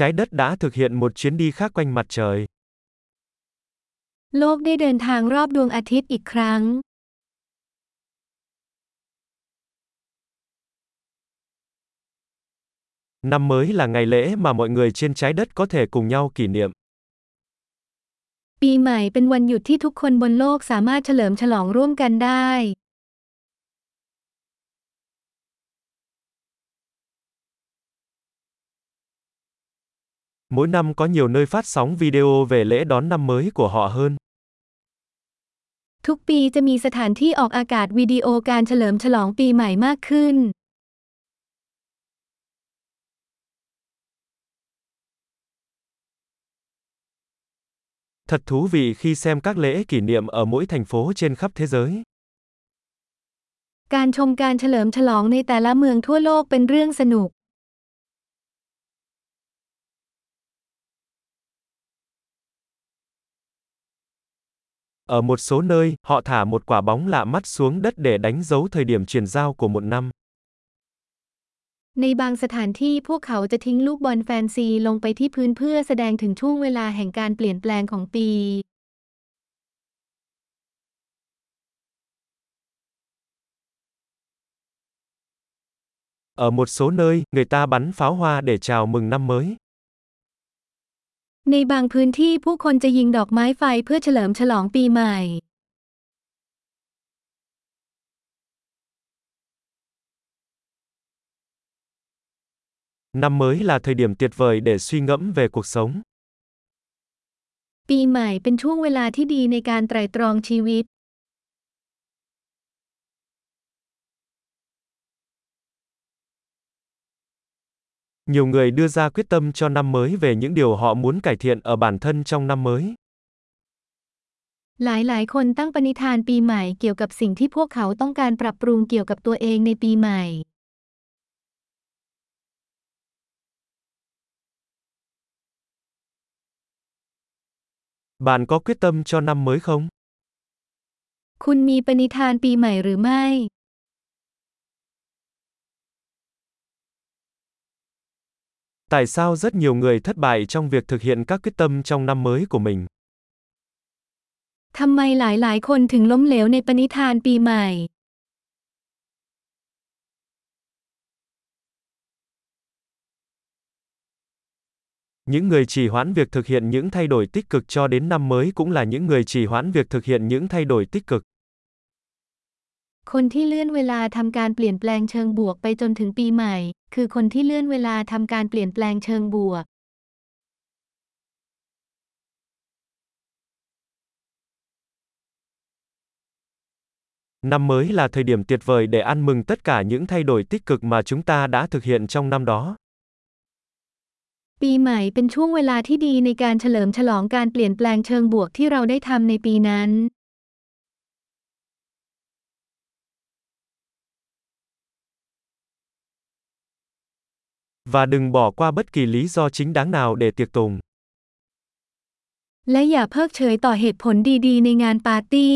Trái đất đã thực hiện một chuyến đi khác quanh mặt trời. โลกได้เดินทางรอบดวงอาทิตย์อีกครั้ง Năm mới là ngày lễ mà mọi người trên trái đất có thể cùng nhau kỷ niệm. ปีใหม่เป็นวันหยุดที่ทุกคนบนโลกสามารถเฉลิมฉลองร่วมกันได้ Mỗi năm có nhiều nơi phát sóng video về lễ đón năm mới của họ hơn. ทุกปีจะมีสถานที่ออกอากาศวิดีโอการเฉลิมฉลองปีใหม่มากขึ้น Thật thú vị khi xem các lễ kỷ niệm ở mỗi thành phố trên khắp thế giới. การชมการเฉลิมฉลองในแต่ละเมืองทั่วโลกเป็นเรื่องสนุก Ở một số nơi, họ thả một quả bóng lạ mắt xuống đất để đánh dấu thời điểm chuyển giao của một năm. ในบางสถานที่พวกเขาจะทิ้งลูกบอลแฟนซีลงไปที่พื้นเพื่อแสดงถึงช่วงเวลาแห่งการเปลี่ยนแปลงของปี Ở một số nơi, người ta bắn pháo hoa để chào mừng năm mới. ในบางพื้นที่ผู้คนจะยิงดอกไม้ไฟเพื่อเฉลิมฉลองปีใหม่ Năm mới là thời điểm tuyệt vời để suy ngẫm về cuộc sống. ปีใหม่เป็นช่วงเวลาที่ดีในการไตร่ตรองชีวิต Nhiều người đưa ra quyết tâm cho năm mới về những điều họ muốn cải thiện ở bản thân trong năm mới. หลายๆ คนตั้งปณิธานปีใหม่เกี่ยวกับสิ่งที่พวกเขาต้องการปรับปรุงเกี่ยวกับตัวเองในปีใหม่ Bạn có quyết tâm cho năm mới không? คุณมีปณิธานปีใหม่หรือไม่ Tại sao rất nhiều người thất bại trong việc thực hiện các quyết tâm trong năm mới của mình? ทำไมหลายๆ คนถึงล้มเหลวในปณิธานปีใหม่ Những người trì hoãn việc thực hiện những thay đổi tích cực cho đến năm mới cũng là những người trì hoãn việc thực hiện những thay đổi tích cực. คนที่เลื่อนเวลาทำการเปลี่ยนแปลงเชิงบวกไปจนถึงปีใหม่ คือคนที่เลื่อนเวลาทำการเปลี่ยนแปลงเชิงบวก Năm mới là thời điểm tuyệt vời để ăn mừng tất cả những thay đổi tích cực mà chúng ta đã thực hiện trong năm đó. ปีใหม่เป็นช่วงเวลาที่ดีในการเฉลิมฉลองการเปลี่ยนแปลงเชิงบวกที่เราได้ทำในปีนั้น Và đừng bỏ qua bất kỳ lý do chính đáng nào để tiệc tùng. และอย่าเพิกเฉยต่อเหตุผลดีๆ ในงานปาร์ตี้